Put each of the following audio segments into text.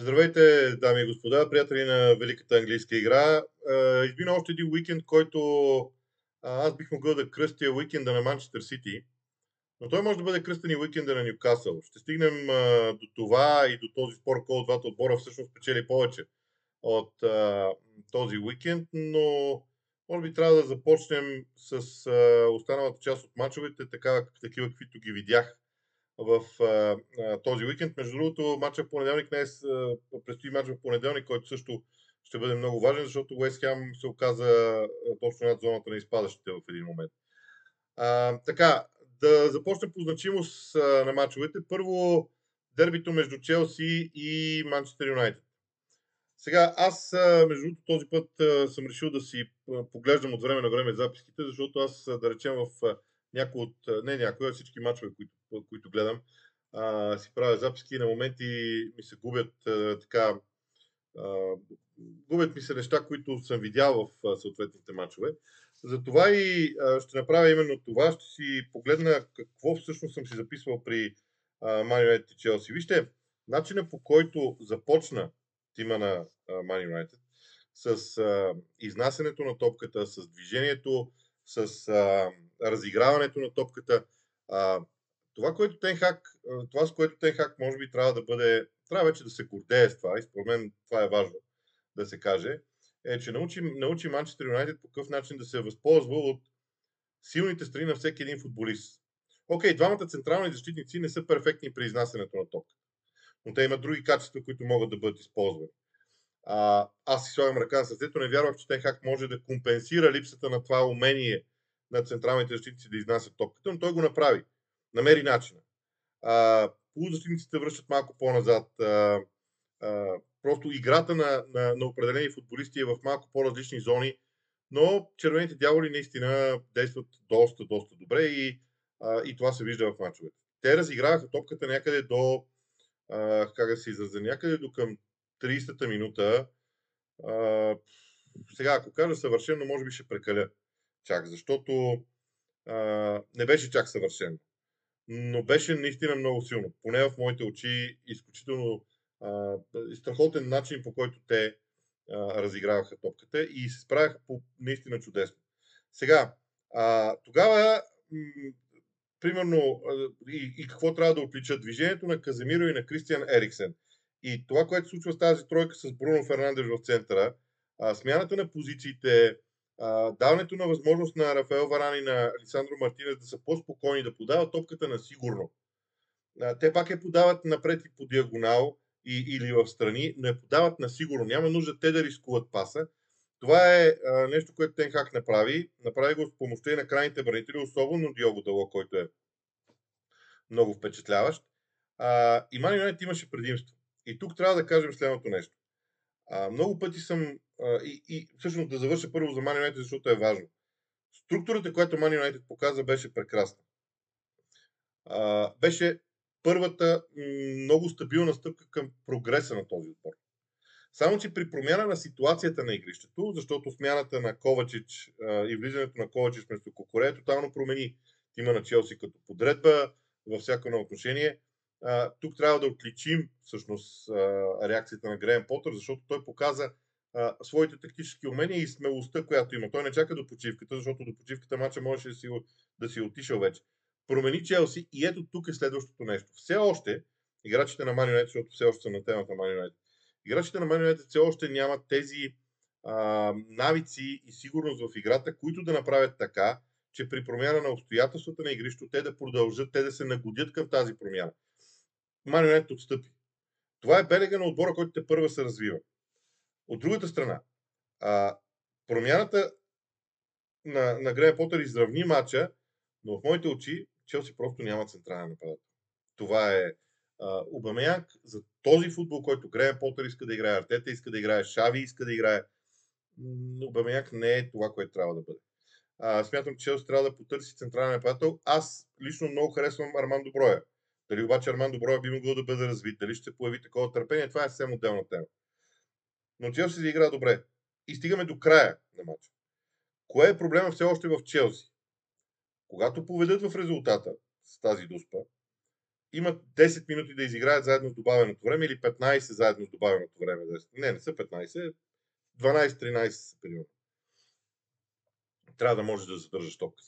Здравейте, дами и господа, приятели на Великата английска игра. Измина още един уикенд, който аз бих могъл да кръстя уикенда на Манчестър Сити, но той може да бъде кръстен и уикенда на Ньюкасъл. Ще стигнем до това и до този спор, кой от двата отбора всъщност печели повече от този уикенд, но може би трябва да започнем с останалата част от мачовете, така, такива каквито ги видях в а, а, този уикенд. Между другото, матча в понеделник днес предстои матч в понеделник, който също ще бъде много важен, защото Уест Хем се оказа точно над зоната на изпадащите в един момент. А, така, да започнем по значимост а, на матчовете. Първо, дербито между Челси и Манчестър Юнайтед. Сега, аз, между другото, този път съм решил да си поглеждам от време на време записките, защото аз, да речем, в някои от, не някои, а всички мачове, които които гледам, а, си правя записки и на моменти ми се губят а, така. А, губят ми се неща, които съм видял в а, съответните матчове. Затова и а, ще направя именно това. Ще си погледна какво всъщност съм си записвал при Man United и Челси. Вижте, начина по който започна тима на Man United с а, изнасянето на топката, с движението, с а, разиграването на топката. А, това, което Тенхак, това с което Тенхак може би трябва да бъде, трябва вече да се гордее с това и според мен това е важно да се каже, е, че научи, научи Манчестър Юнайтед по какъв начин да се възползва от силните страни на всеки един футболист. Окей, двамата централни защитници не са перфектни при изнасянето на ток, но те имат други качества, които могат да бъдат използвани. А, аз си слагам ръка на сърцето, не вярвах, че Тенхак може да компенсира липсата на това умение на централните защитници да изнасят топката, но той го направи намери начина. полузащитниците връщат малко по-назад. А, а, просто играта на, на, на определени футболисти е в малко по-различни зони, но червените дяволи наистина действат доста, доста добре и, а, и това се вижда в мачовете. Те разиграваха топката някъде до, а, как да се изразя, някъде до към 30-та минута. А, сега, ако кажа съвършено, може би ще прекаля чак, защото а, не беше чак съвършено но беше наистина много силно. Поне в моите очи, изключително а, страхотен начин, по който те а, разиграваха топката и се справяха по наистина чудесно. Сега, а, тогава, м- примерно, и, и какво трябва да отлича? Движението на Каземиро и на Кристиан Ериксен. И това, което се случва с тази тройка с Бруно Фернандеш в центъра, а, смяната на позициите, даването на възможност на Рафаел Варан и на Александро Мартинес да са по-спокойни, да подават топката на сигурно. Те пак я подават напред и по диагонал и, или в страни, но я подават на сигурно. Няма нужда те да рискуват паса. Това е а, нещо, което Тенхак направи. Направи го с помощта и на крайните бранители, особено Диого Дало, който е много впечатляващ. А, и Ман Юнайтед имаше предимство. И тук трябва да кажем следното нещо. А, много пъти съм и, и всъщност да завърша първо за Man United, защото е важно. Структурата, която Man United показа, беше прекрасна. А, беше първата много стабилна стъпка към прогреса на този отбор. Само, че при промяна на ситуацията на игрището, защото смяната на Ковачич а, и влизането на Ковачич вместо Кокоре тотално промени тима на Челси като подредба във всяко едно отношение. А, тук трябва да отличим всъщност а, реакцията на Греем Потър, защото той показа а, своите тактически умения и смелостта, която има. Той не чака до почивката, защото до почивката матча можеше да си, да си отишъл вече. Промени Челси и ето тук е следващото нещо. Все още играчите на United, защото все още са на темата Man United, играчите на United все още нямат тези а, навици и сигурност в играта, които да направят така, че при промяна на обстоятелствата на игрището те да продължат, те да се нагодят към тази промяна. United отстъпи. Това е белега на отбора, който те първа се развива. От другата страна, а, промяната на, на Грея Потър изравни матча, но в моите очи Челси просто няма централен нападател. Това е Обамеянг за този футбол, който Грея Потър иска да играе, Артета иска да играе, Шави иска да играе. Обамеянг не е това, което трябва да бъде. А, смятам, че Челси трябва да потърси централен нападател. Аз лично много харесвам Арман Доброя. Дали обаче Арман Доброя би могъл да бъде развит, дали ще появи такова търпение, това е съвсем отделна тема но Челси да игра добре. И стигаме до края на матча. Кое е проблема все още в Челси? Когато поведат в резултата с тази дуспа, имат 10 минути да изиграят заедно с добавеното време или 15 заедно с добавеното време. Не, не са 15, 12-13 са примерно. Трябва да можеш да задържаш топка.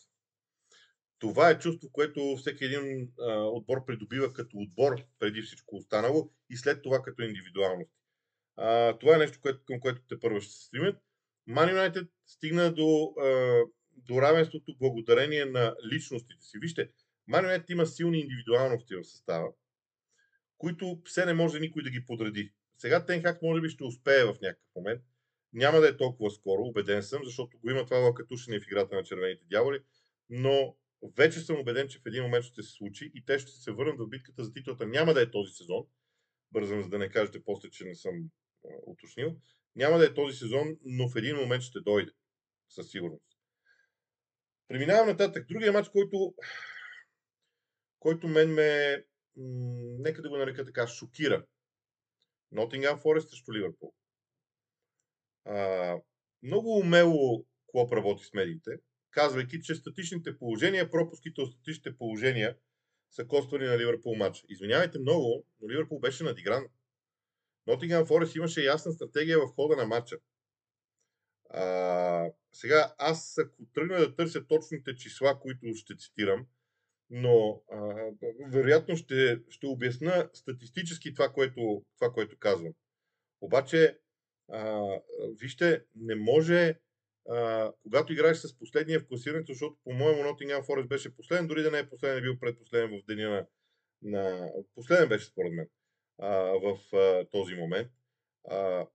Това е чувство, което всеки един а, отбор придобива като отбор преди всичко останало и след това като индивидуалност. А, това е нещо, което, към което те първо ще се стремят. Man United стигна до, а, до равенството благодарение на личностите си. Вижте, Man United има силни индивидуалности в състава, които все не може никой да ги подреди. Сега Тенхак може би ще успее в някакъв момент. Няма да е толкова скоро, убеден съм, защото го има това лакатушене в играта на червените дяволи, но вече съм убеден, че в един момент ще се случи и те ще се върнат в битката за титлата. Няма да е този сезон. Бързам, за да не кажете после, че не съм уточнил. Няма да е този сезон, но в един момент ще дойде. Със сигурност. Преминавам нататък. Другия матч, който, който мен ме, нека да го нарека така, шокира. Нотингам Форест срещу Ливърпул. Много умело Клоп работи с медиите, казвайки, че статичните положения, пропуските от статичните положения са коствани на Ливърпул матча. Извинявайте много, но Ливърпул беше надигран. Нотингам Форест имаше ясна стратегия в хода на матча. А, сега, аз ако тръгна да търся точните числа, които ще цитирам, но а, вероятно ще, ще обясна статистически това което, това, което казвам. Обаче, а, вижте, не може, а, когато играеш с последния в класирането, защото по-моему Nottingham Forest беше последен, дори да не е последен, е бил предпоследен в деня на, на... Последен беше според мен а, в а, този момент. А,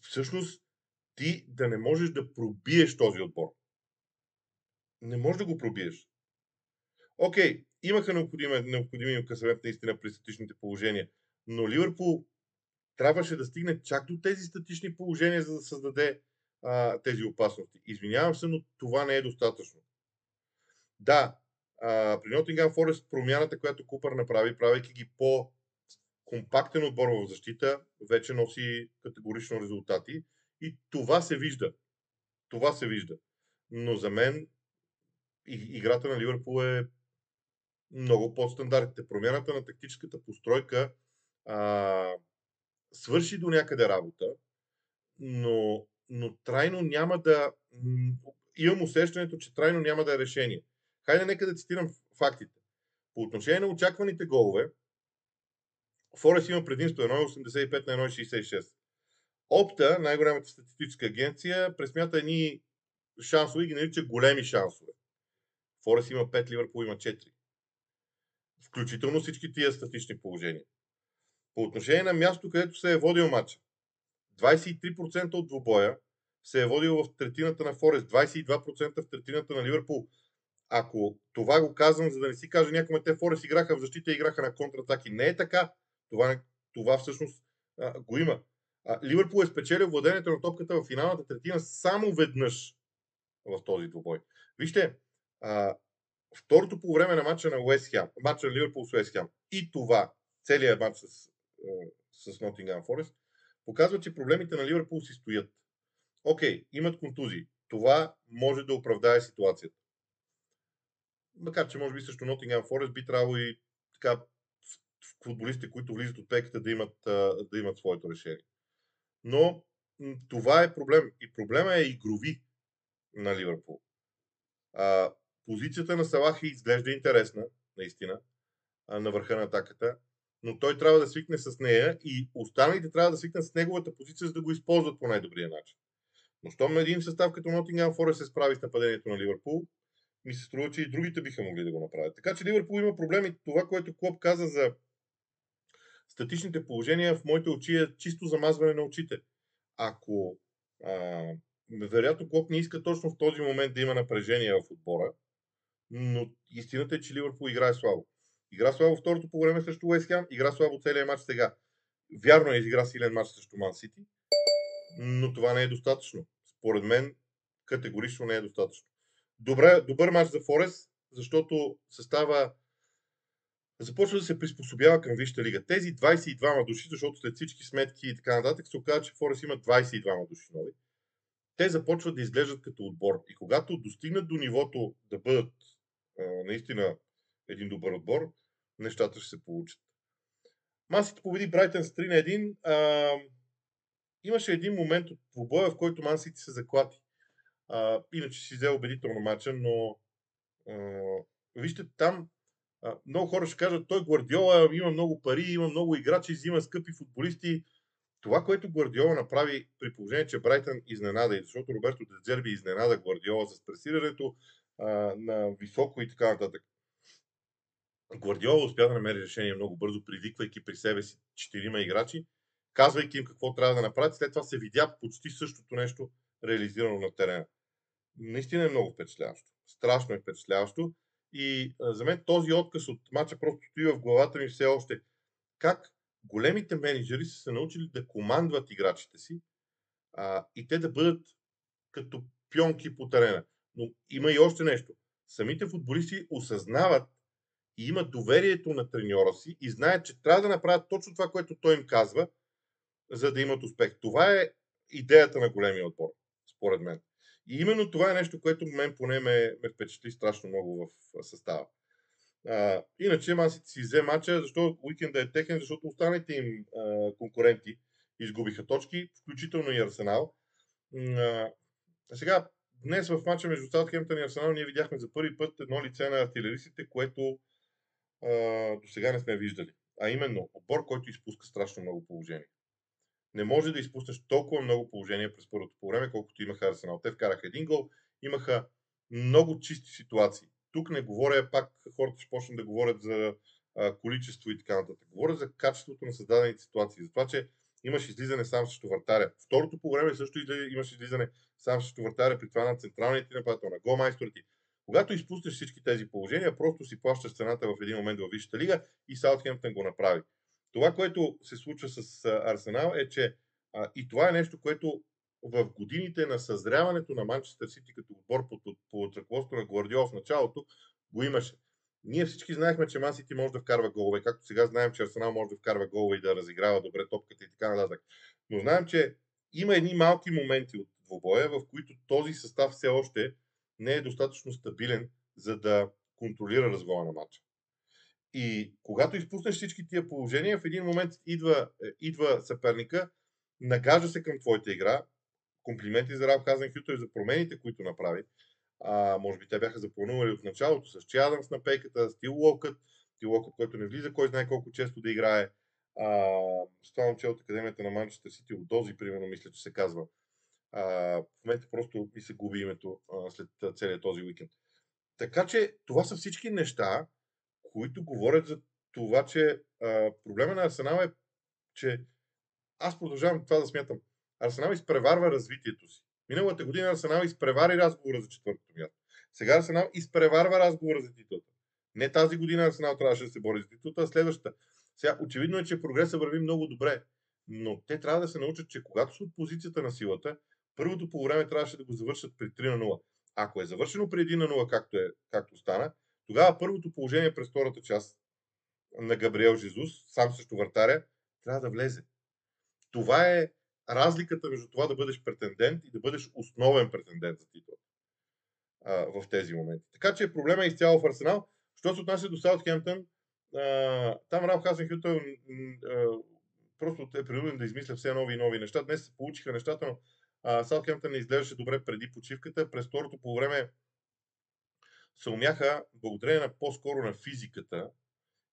всъщност, ти да не можеш да пробиеш този отбор. Не можеш да го пробиеш. Окей, имаха необходими, необходими късамет наистина при статичните положения, но Ливърпул трябваше да стигне чак до тези статични положения, за да създаде а, тези опасности. Извинявам се, но това не е достатъчно. Да, а, при Nottingham Forest промяната, която Купър направи, правейки ги по компактен отбор в защита, вече носи категорично резултати. И това се вижда. Това се вижда. Но за мен играта на Ливърпул е много по-стандартите. Промяната на тактическата постройка а, свърши до някъде работа, но, но трайно няма да. Имам усещането, че трайно няма да е решение. Хайде, нека да цитирам фактите. По отношение на очакваните голове, Форест има предимство 1,85 на 1,66. Опта, най-голямата статистическа агенция, пресмята едни шансове и ги нарича големи шансове. Форест има 5, Ливърпул има 4. Включително всички тия статични положения. По отношение на място, където се е водил матча, 23% от двубоя се е водил в третината на Форест, 22% в третината на Ливърпул. Ако това го казвам, за да не си каже някой, те Форест играха в защита и играха на контратаки. Не е така. Това, това всъщност а, го има. А, Ливърпул е спечелил владението на топката в финалната третина само веднъж в този двубой. Вижте, а, второто по време на матча на Уест Хем, матча на Ливърпул с Уест Хем и това, целият матч с, с Nottingham Forest, показва, че проблемите на Ливърпул си стоят. Окей, имат контузии. Това може да оправдае ситуацията. Макар, че може би също Nottingham Forest би трябвало и така футболистите, които влизат от пеката, да имат, да имат своето решение. Но това е проблем. И проблема е игрови на Ливърпул. А, позицията на Салах изглежда интересна, наистина, на върха на атаката, но той трябва да свикне с нея и останалите трябва да свикнат с неговата позиция, за да го използват по най-добрия начин. Но щом един състав като Nottingham Forest се справи с нападението на Ливърпул, ми се струва, че и другите биха могли да го направят. Така че Ливърпул има проблеми. Това, което Клоп каза за статичните положения в моите очи е чисто замазване на очите. Ако а, вероятно Клоп не иска точно в този момент да има напрежение в отбора, но истината е, че Ливърпул играе слабо. Игра слабо второто по време срещу Уест Хем, игра слабо целият матч сега. Вярно е, изигра силен матч срещу Ман Сити, но това не е достатъчно. Според мен категорично не е достатъчно. Добре, добър матч за Форест, защото състава започва да се приспособява към Висшата лига. Тези 22 души, защото след всички сметки и така нататък се оказа, че Форест има 22 души нови, те започват да изглеждат като отбор. И когато достигнат до нивото да бъдат а, наистина един добър отбор, нещата ще се получат. Мансити победи Брайтън с 3 на 1. А, имаше един момент от двубоя, в който Мансити се заклати. А, иначе си взе убедително матча, но а, вижте там много хора ще кажат, той Гвардиола има много пари, има много играчи, взима скъпи футболисти. Това, което Гвардиола направи при положение, че Брайтън изненада, и защото Роберто Дезерби изненада Гвардиола с пресирането а, на високо и така нататък. Гвардиола успя да намери решение много бързо, привиквайки при себе си четирима играчи, казвайки им какво трябва да направят. След това се видя почти същото нещо реализирано на терена. Наистина е много впечатляващо. Страшно е впечатляващо. И за мен този отказ от мача просто стои в главата ми все още. Как големите менеджери са се научили да командват играчите си а, и те да бъдат като пионки по терена. Но има и още нещо. Самите футболисти осъзнават и имат доверието на треньора си и знаят, че трябва да направят точно това, което той им казва, за да имат успех. Това е идеята на големия отбор, според мен. И именно това е нещо, което мен поне ме, ме впечатли страшно много в състава. А, иначе Мансити си взе мача, защото уикенда е техен, защото останалите им а, конкуренти изгубиха точки, включително и Арсенал. А, сега, днес в мача между Саутхемптън и Арсенал ние видяхме за първи път едно лице на артилеристите, което а, до сега не сме виждали. А именно отбор, който изпуска страшно много положение. Не може да изпуснеш толкова много положение през първото по време, колкото имаха Арсенал. Те вкараха един гол, имаха много чисти ситуации. Тук не говоря, пак хората ще почнат да говорят за а, количество и така нататък. Говоря за качеството на създадените ситуации. За това, че имаш излизане сам срещу вратаря. Второто по време също имаш излизане сам срещу вратаря, при това на централния ти нападател, на голмайсторите. Когато изпуснеш всички тези положения, просто си плащаш цената в един момент във Висшата лига и Саутхемптън го направи. Това, което се случва с Арсенал е, че а, и това е нещо, което в годините на съзряването на Манчестър Сити като отбор под, под, под ръководството на Гвардиол в началото го имаше. Ние всички знаехме, че Ман Сити може да вкарва голове, както сега знаем, че Арсенал може да вкарва голове и да разиграва добре топката и така нататък. Но знаем, че има едни малки моменти от двобоя, в които този състав все още не е достатъчно стабилен, за да контролира разгона на матча. И когато изпуснеш всички тия положения, в един момент идва, е, идва съперника, нагажда се към твоята игра. Комплименти за Раб Хазенхютер за промените, които направи. А, може би те бяха запланували от началото с Чи Адамс на пейката, Стил Локът, Стил Локът, който не влиза, кой знае колко често да играе. А, с това момче от Академията на Манчестър Сити, от Дози, примерно, мисля, че се казва. А, в момента просто ми се губи името а, след целият този уикенд. Така че това са всички неща, които говорят за това, че а, проблема на Арсенал е, че аз продължавам това да смятам. Арсенал изпреварва развитието си. Миналата година Арсенал изпревари разговора за четвъртото място. Сега Арсенал изпреварва разговора за титлата. Не тази година Арсенал трябваше да се бори за титлата, а следващата. Сега, очевидно е, че прогреса върви много добре, но те трябва да се научат, че когато са от позицията на силата, първото по време трябваше да го завършат при 3 на 0. Ако е завършено при 1 на 0, както, е, както стана, тогава първото положение през втората част на Габриел Жезус, сам също вратаря, трябва да влезе. Това е разликата между това да бъдеш претендент и да бъдеш основен претендент за титул в тези моменти. Така че проблема е изцяло в Арсенал. Що се отнася до Саутхемптън, там Ралф Хазенхютъл просто е принуден да измисля все нови и нови неща. Днес се получиха нещата, но Саутхемптън не изглеждаше добре преди почивката. През второто по време се умяха, благодарение на по-скоро на физиката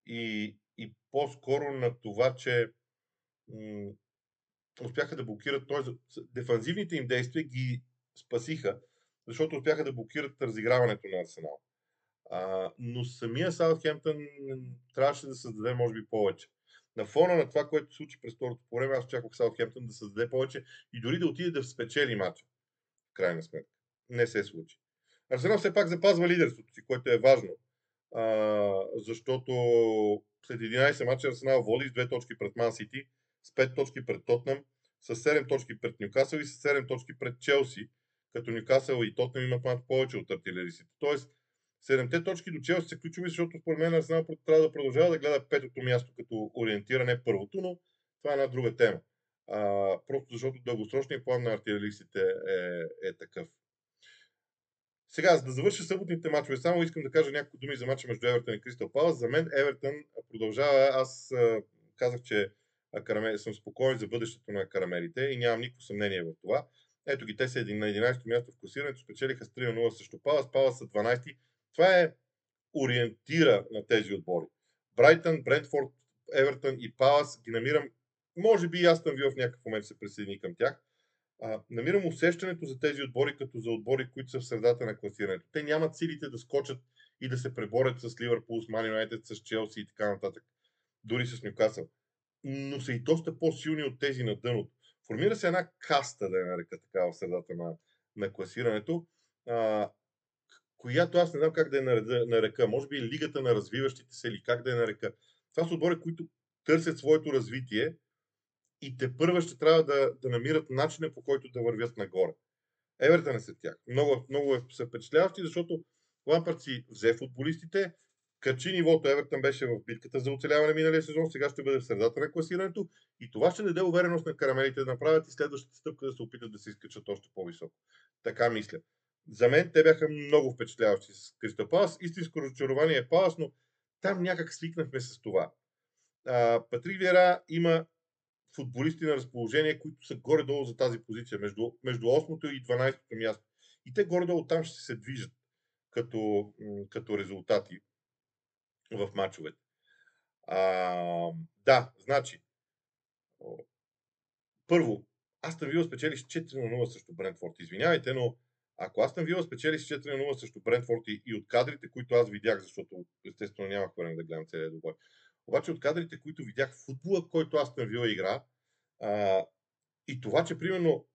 и, и по-скоро на това, че м- успяха да блокират, т.е. дефанзивните им действия ги спасиха, защото успяха да блокират разиграването на Арсенал. А, но самия Саутхемптън трябваше да създаде, може би, повече. На фона на това, което се случи през второто по време, аз очаквах Саутхемптън да създаде повече и дори да отиде да спечели матча. Крайна сметка. Не се случи. Арсенал все пак запазва лидерството си, което е важно, а, защото след 11 мача Арсенал води с 2 точки пред Ман Сити, с 5 точки пред Тотнам, с 7 точки пред Нюкасъл и с 7 точки пред Челси, като Нюкасъл и Тотнам имат малко повече от артилеристите. Тоест, 7 точки до Челси са ключови, защото според мен Арсенал трябва да продължава да гледа петото място като ориентиране първото, но това е една друга тема. А, просто защото дългосрочният план на артилеристите е, е такъв. Сега, за да завърша съботните мачове, само искам да кажа няколко думи за мача между Евертън и Кристал Палас. За мен Евертън продължава. Аз казах, че съм спокоен за бъдещето на карамелите и нямам никакво съмнение в това. Ето ги, те са на 11-то място в класирането, спечелиха с 3-0 срещу Палас, Палас са 12-ти. Това е ориентира на тези отбори. Брайтън, Брентфорд, Евертън и Палас ги намирам, може би и аз съм ви в някакъв момент се присъедини към тях. А, намирам усещането за тези отбори като за отбори, които са в средата на класирането. Те нямат силите да скочат и да се преборят с Ливърпул, с Ман Юнайтед, с Челси и така нататък. Дори с Нюкасъл. Но са и доста по-силни от тези на дъното. Формира се една каста, да я нарека така, в средата на, на класирането, а, която аз не знам как да я нарека. Може би лигата на развиващите се или как да я нарека. Това са отбори, които търсят своето развитие и те първа ще трябва да, да намират начина по който да вървят нагоре. Евертън е след тях. Много, много е, са впечатляващи, защото Лампард си взе футболистите, качи нивото. Евертън беше в битката за оцеляване миналия сезон, сега ще бъде в средата на класирането и това ще даде увереност на карамелите да направят и следващата стъпка да се опитат да се изкачат още по-високо. Така мисля. За мен те бяха много впечатляващи с Кристо Палас. Истинско разочарование е Палас, но там някак свикнахме с това. Патрик Вера има футболисти на разположение, които са горе-долу за тази позиция, между, между 8-то и 12-то място. И те горе-долу там ще се движат като, като резултати в матчовете. А, да, значи, първо, Астън Вила спечели с 4 на 0 срещу Брентфорд. Извинявайте, но ако Астън Вила спечели с 4 на 0 срещу Брентфорд и от кадрите, които аз видях, защото естествено нямах време да гледам целият добой, обаче от кадрите, които видях в футбола, който аз на Вила игра, а, и това, че примерно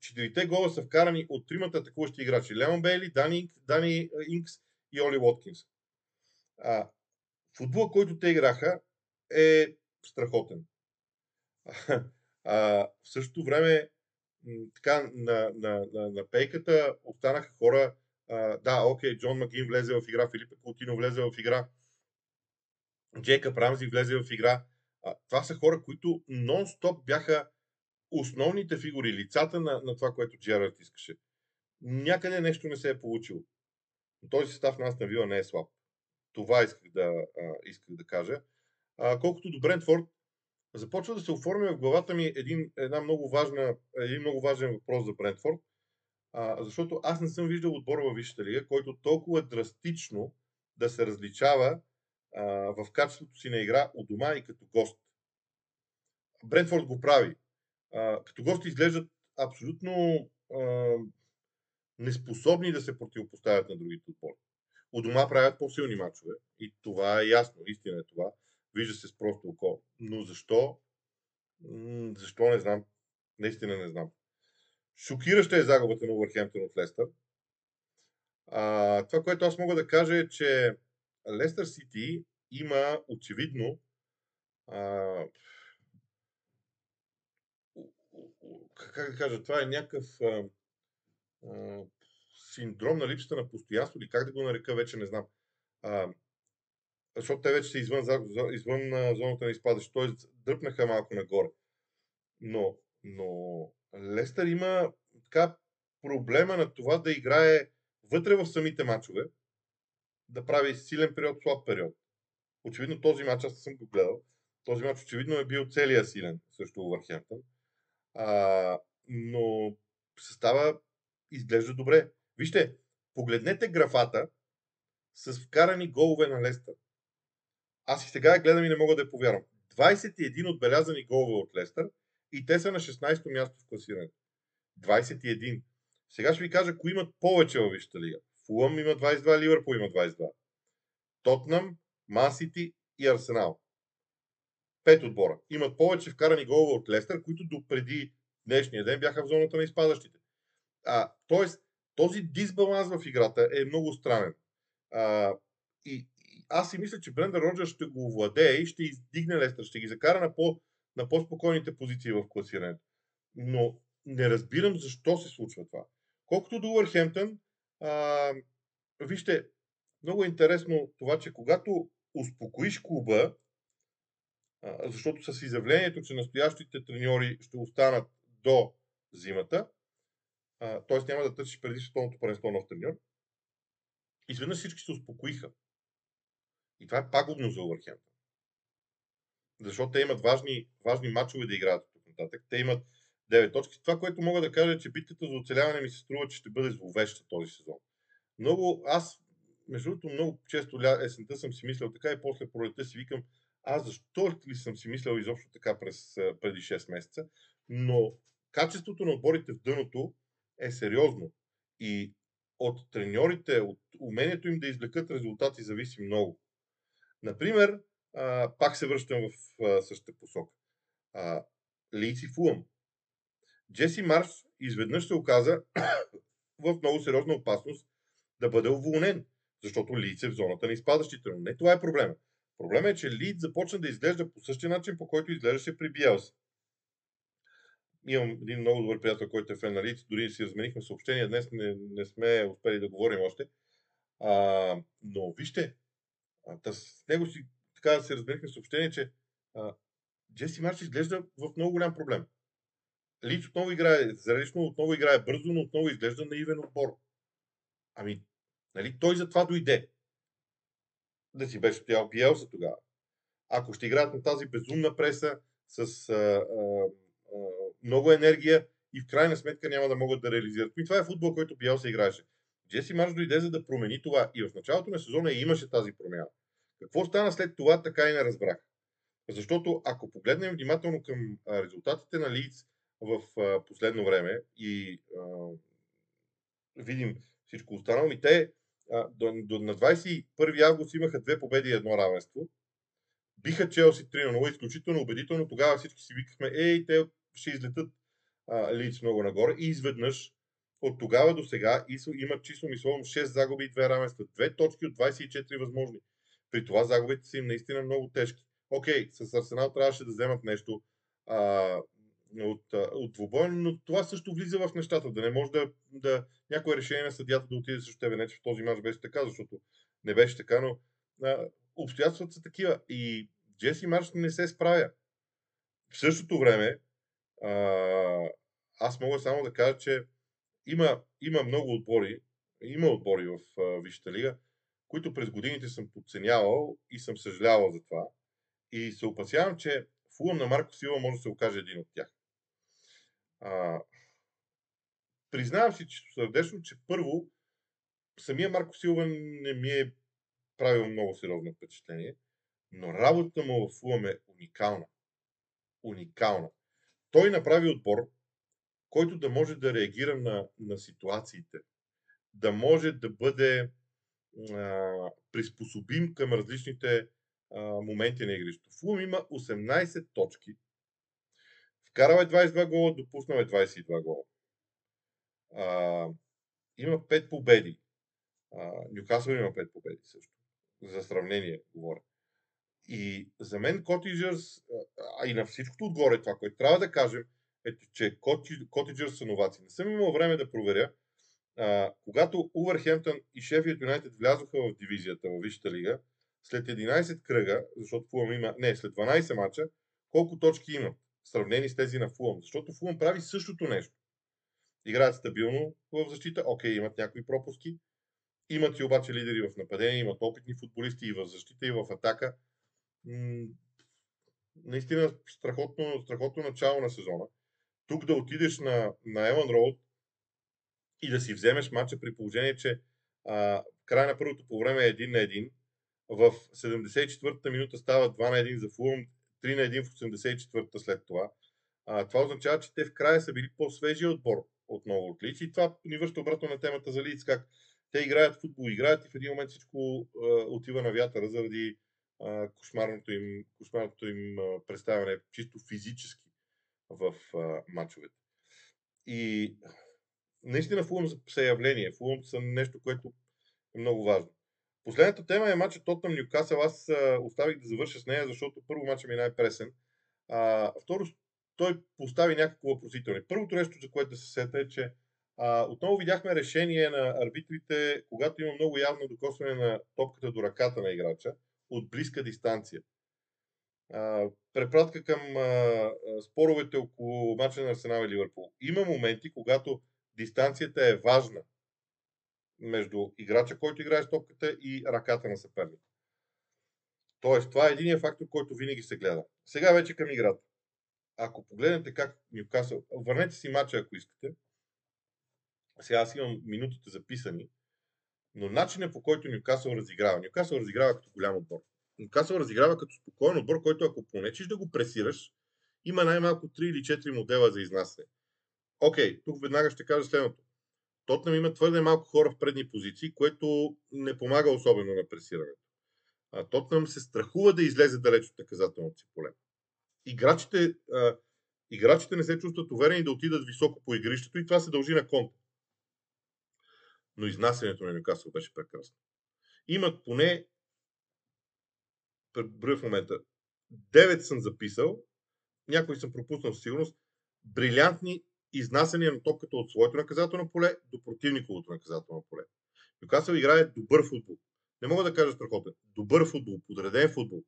четирите гола са вкарани от тримата атакуващи играчи. Леон Бейли, Дани, Дани Инкс и Оли Уоткинс. А, футбола, който те играха, е страхотен. А, в същото време, така, на, на, на, на пейката останаха хора. А, да, окей, Джон Макин влезе в игра, Филипе Култино влезе в игра, Джейкъб Рамзи влезе в игра. А, това са хора, които нон-стоп бяха основните фигури, лицата на, на това, което Джерард искаше. Някъде нещо не се е получило. Този състав на Астон Вила не е слаб. Това исках да, а, исках да кажа. А, колкото до Брентфорд, започва да се оформя в главата ми един, една много важна, един много важен въпрос за Брентфорд, а, защото аз не съм виждал отбор във Висшата който толкова драстично да се различава в качеството си на игра от дома и като гост. Брентфорд го прави. Като гости изглеждат абсолютно неспособни да се противопоставят на другите отбори. У дома правят по-силни мачове и това е ясно, истина е това. Вижда се с просто око. Но защо? Защо не знам. Наистина не знам. Шокираща е загубата на Увърхемптън от Лестър. А, това, което аз мога да кажа е, че Лестър Сити има очевидно а, как да кажа, това е някакъв а, а, синдром на липсата на постоянство или как да го нарека, вече не знам. А, защото те вече са извън, извън зоната на изпадащ, т.е. дръпнаха малко нагоре. Но, но Лестър има така проблема на това да играе вътре в самите мачове, да прави силен период, слаб период. Очевидно този матч, аз съм го гледал, този матч очевидно е бил целия силен срещу Увърхемптън. А, но състава изглежда добре. Вижте, погледнете графата с вкарани голове на Лестър. Аз и сега я гледам и не мога да я повярвам. 21 отбелязани голове от Лестър и те са на 16-то място в класирането. 21. Сега ще ви кажа, кои имат повече във Висшата лига. Фулъм има 22, Ливърпул има 22. Тотнам, Масити и Арсенал. Пет отбора. Имат повече вкарани голове от Лестър, които до преди днешния ден бяха в зоната на изпадащите. А, тоест, този дисбаланс в играта е много странен. А, и, и аз си мисля, че Бренда Роджер ще го владее и ще издигне Лестър, ще ги закара на, по, на по-спокойните позиции в класирането. Но не разбирам защо се случва това. Колкото до Уърхемптън, а, вижте, много е интересно това, че когато успокоиш клуба, защото с изявлението, че настоящите треньори ще останат до зимата, т.е. няма да търсиш преди световното паренство нов треньор, Изведнъж всички се успокоиха. И това е пагубно за Увърхемптън. Защото те имат важни, важни матчове да играят тук нататък. Те имат 9 точки. Това, което мога да кажа, е, че битката за оцеляване ми се струва, че ще бъде зловеща този сезон. Много, аз, между другото, много често есента съм си мислял така и после пролета си викам, аз защо ли съм си мислял изобщо така през преди 6 месеца, но качеството на отборите в дъното е сериозно. И от треньорите, от умението им да извлекат резултати зависи много. Например, а, пак се връщам в а, същата посока. Лийци Фулъм. Джеси Марш изведнъж се оказа в много сериозна опасност да бъде уволнен, защото Лийц е в зоната на изпадащите. Но не това е проблема. Проблемът е, че Лийц започна да изглежда по същия начин, по който изглеждаше при Биелс. Имам един много добър приятел, който е фен на Лийц, дори си разменихме съобщения, днес не, не сме успели да говорим още. А, но вижте, а, с него си така се разменихме съобщение, че а, Джеси Марш изглежда в много голям проблем. Лич отново играе зрелищно, отново играе бързо, но отново изглежда наивен отбор. Ами, нали, той за това дойде. Да си беше стоял Биелса тогава. Ако ще играят на тази безумна преса с а, а, а, много енергия и в крайна сметка няма да могат да реализират. И това е футбол, който Биелса играеше. Джеси Марш дойде за да промени това. И в началото на сезона имаше тази промяна. Какво стана след това, така и не разбрах. Защото ако погледнем внимателно към резултатите на Лиц в последно време и а, видим всичко останало, и те а, до, до, на 21 август имаха две победи и едно равенство. Биха Челси 3 на 0, изключително убедително. Тогава всички си викахме, ей, те ще излетат Лиц много нагоре. И изведнъж от тогава до сега имат число мисловно 6 загуби и 2 равенства. Две точки от 24 възможни. При това загубите са им наистина много тежки. Окей, с Арсенал трябваше да вземат нещо а, от, от двубой, но това също влиза в нещата. Да не може да, да някое решение на съдята да отиде срещу тебе. Не, че в този мач беше така, защото не беше така, но а, обстоятелствата са такива. И Джеси Марш не се справя. В същото време, а, аз мога само да кажа, че има, има много отбори, има отбори в Висшата лига, които през годините съм подценявал и съм съжалявал за това. И се опасявам, че Фулъм на Марко Сила може да се окаже един от тях. А, признавам си че сърдечно, че първо самия Марко Силва не ми е правил много сериозно впечатление, но работата му в Фулъм е уникална. Уникална. Той направи отбор, който да може да реагира на, на ситуациите, да може да бъде а, приспособим към различните а, моменти на игрището. Фулм има 18 точки, вкарал е 22 гола, допуснал е 22 гола. А, има 5 победи. Нюкасъл има 5 победи също. За сравнение говоря. И за мен Котиджърс, а и на всичкото отгоре това, което трябва да кажем, е, че Котиджърс са новаци. Не съм имал време да проверя, а, когато Увърхемптън и Шефият Юнайтед влязоха в дивизията в Висшата лига, след 11 кръга, защото има, не, след 12 мача, колко точки имат, сравнени с тези на Фулъм. Защото Фулъм прави същото нещо. Играят стабилно в защита, окей, имат някои пропуски, имат си обаче лидери в нападение, имат опитни футболисти и в защита, и в атака. Наистина страхотно, страхотно начало на сезона. Тук да отидеш на, на Елан Роуд и да си вземеш матча при положение, че а, края на първото по време е един на един. В 74-та минута става 2 на 1 за Фулм, 3 на 1 в 84-та след това. А, това означава, че те в края са били по-свежия отбор отново от Лиц. И това ни връща обратно на темата за Лиц, как те играят футбол, играят и в един момент всичко а, отива на вятъра заради а, кошмарното им, кошмарното им а, представяне чисто физически в а, матчовете. И наистина Фулъм са явление. Фулъм са нещо, което е много важно. Последната тема е матчът Тотнам Ньюкасъл. Аз а, оставих да завърша с нея, защото първо матчът ми е най-пресен. А, второ, той постави някакво въпросителни. Първото нещо, за което да се сета е, че а, отново видяхме решение на арбитрите, когато има много явно докосване на топката до ръката на играча от близка дистанция. А, препратка към а, споровете около мача на Арсенал и Ливърпул. Има моменти, когато дистанцията е важна. Между играча, който играе с топката и ръката на съперника. Тоест, това е един фактор, който винаги се гледа. Сега вече към играта. Ако погледнете как Нюкасъл, върнете си мача, ако искате. Сега аз имам минутите записани, но начинът по който Нюкасъл разиграва. Нюкасъл разиграва като голям отбор. Нюкасъл разиграва като спокоен отбор, който ако понечиш да го пресираш, има най-малко 3 или 4 модела за изнасяне. Окей, тук веднага ще кажа следното. Тотнам има твърде малко хора в предни позиции, което не помага особено на пресирането. А Тотнам се страхува да излезе далеч от наказателното си поле. Играчите, а, играчите не се чувстват уверени да отидат високо по игрището и това се дължи на конта. Но изнасянето на Нюкасъл беше прекрасно. Имат поне броя в момента. 9 съм записал, някой съм пропуснал със сигурност, брилянтни изнасяния на топката от своето наказателно поле до противниковото наказателно поле. Нюкасъл играе добър футбол. Не мога да кажа страхотен. Добър футбол, подреден футбол.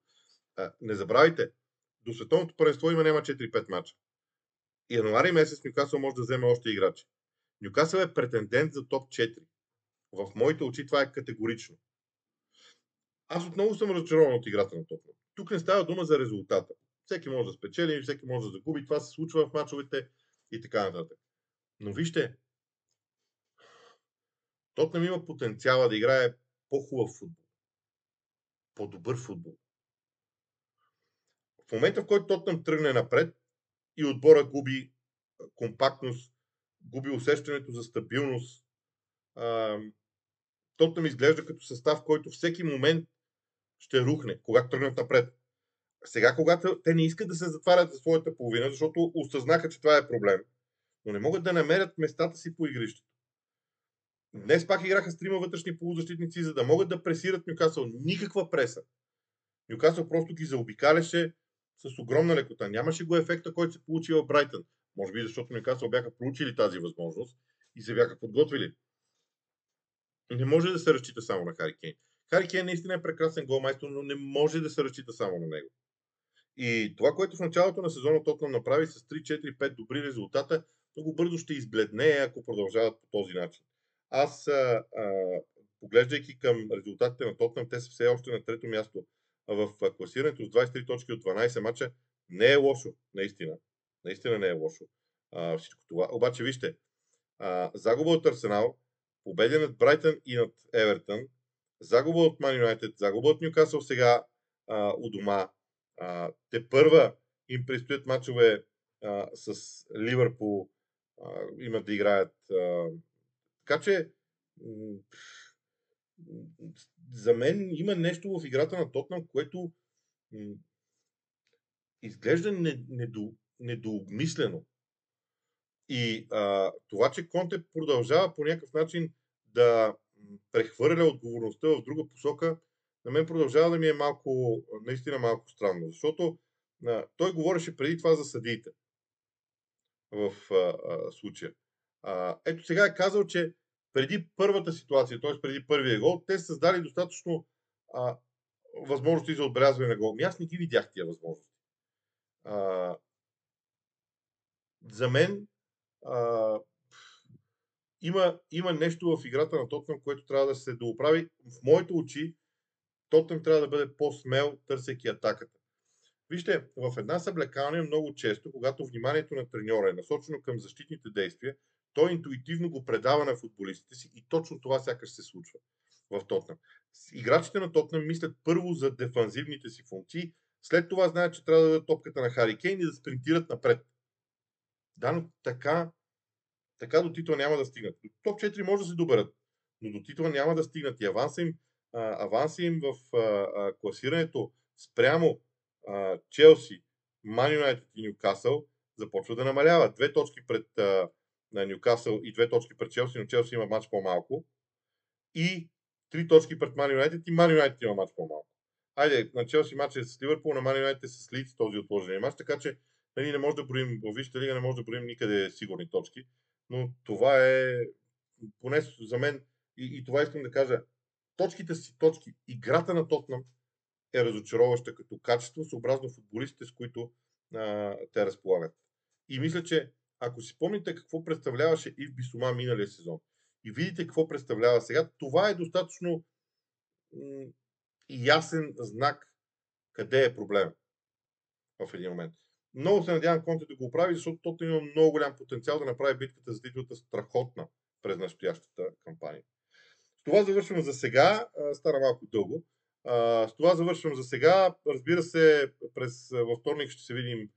А, не забравяйте, до световното първенство има няма 4-5 мача. Януари месец Нюкасъл може да вземе още играчи. Нюкасъл е претендент за топ 4. В моите очи това е категорично. Аз отново съм разочарован от играта на Тотнам. Тук не става дума за резултата. Всеки може да спечели, всеки може да загуби. Това се случва в мачовете и така нататък. Но вижте, Тотнам има потенциала да играе по-хубав футбол. По-добър футбол. В момента, в който Тотнам тръгне напред и отбора губи компактност, губи усещането за стабилност, Тотнам изглежда като състав, който всеки момент ще рухне, когато тръгнат напред. Сега, когато те не искат да се затварят за своята половина, защото осъзнаха, че това е проблем, но не могат да намерят местата си по игрището. Днес пак играха с трима вътрешни полузащитници, за да могат да пресират Нюкасъл. Никаква преса. Нюкасъл просто ги заобикаляше с огромна лекота. Нямаше го ефекта, който се получи в Брайтън. Може би защото Нюкасъл бяха проучили тази възможност и се бяха подготвили. Не може да се разчита само на. Хари Кейн наистина е прекрасен голмайстор, но не може да се разчита само на него. И това, което в началото на сезона Тотнам направи с 3-4-5 добри резултата, много бързо ще избледне, ако продължават по този начин. Аз, а, а, поглеждайки към резултатите на Тотнам, те са все още на трето място в класирането с 23 точки от 12 мача. Не е лошо, наистина. Наистина не е лошо а, всичко това. Обаче, вижте, а, загуба от Арсенал, победи над Брайтън и над Евертън, загуба от Ман Юнайтед, загуба от Ньюкасъл сега а, у дома. А, те първа им предстоят мачове а, с Ливърпул, имат да играят. А, така че за мен има нещо в играта на Тотнам, което изглежда недо, недообмислено. И а, това, че Конте продължава по някакъв начин да прехвърля отговорността в друга посока, на мен продължава да ми е малко, наистина малко странно. Защото а, той говореше преди това за съдиите в а, а, случая. А, ето сега е казал, че преди първата ситуация, т.е. преди първия гол, те са създали достатъчно а, възможности за отбелязване на гол. Ами аз не ги видях тия възможности. А, за мен а, има, има нещо в играта на Тотнам, което трябва да се дооправи. В моите очи Тотнам трябва да бъде по-смел, търсейки атаката. Вижте, в една съблекалния много често, когато вниманието на треньора е насочено към защитните действия, той интуитивно го предава на футболистите си и точно това сякаш се случва в Тотнам. Играчите на Тотнам мислят първо за дефанзивните си функции, след това знаят, че трябва да дадат топката на Хари Кейн и да спринтират напред. Да, но така, така до титла няма да стигнат. Топ 4 може да се доберат, но до титла няма да стигнат. И аванса им, аванса им в а, класирането спрямо а, Челси, Ман Юнайтед и Ньюкасъл започва да намалява. Две точки пред а, на Ньюкасъл и две точки пред Челси, но Челси има матч по-малко. И три точки пред Ман Юнайтед и Ман Юнайтед има матч по-малко. Айде, на Челси матч е с Ливърпул, на Ман Юнайтед е с Лидс този отложен матч, така че нали, не може да броим, в Висшата лига не може да броим никъде сигурни точки, но това е, поне за мен, и, и това искам да кажа, точките си точки, играта на Тотнам е разочароваща като качество, съобразно футболистите, с които а, те разполагат. И мисля, че ако си помните какво представляваше Ив Бисома миналия сезон и видите какво представлява сега, това е достатъчно м- ясен знак къде е проблем в един момент. Много се надявам Конте да го оправи, защото той има много голям потенциал да направи битката за титлата страхотна през настоящата кампания. С това завършвам за сега. Стара малко дълго. С това завършвам за сега. Разбира се, през във вторник ще се видим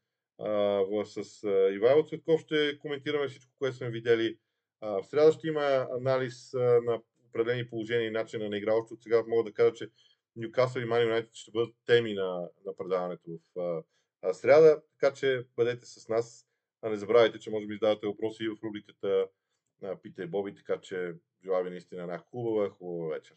с Ивайло Цветков. Ще коментираме всичко, което сме видели. В среда ще има анализ на определени положения и начина на игра. Още от сега мога да кажа, че Ньюкасъл и Мани Юнайтед ще бъдат теми на, на предаването в а, сряда, така че бъдете с нас. А не забравяйте, че може би задавате въпроси в рубриката Питай Боби, така че желая ви наистина една хубава, хубава вечер.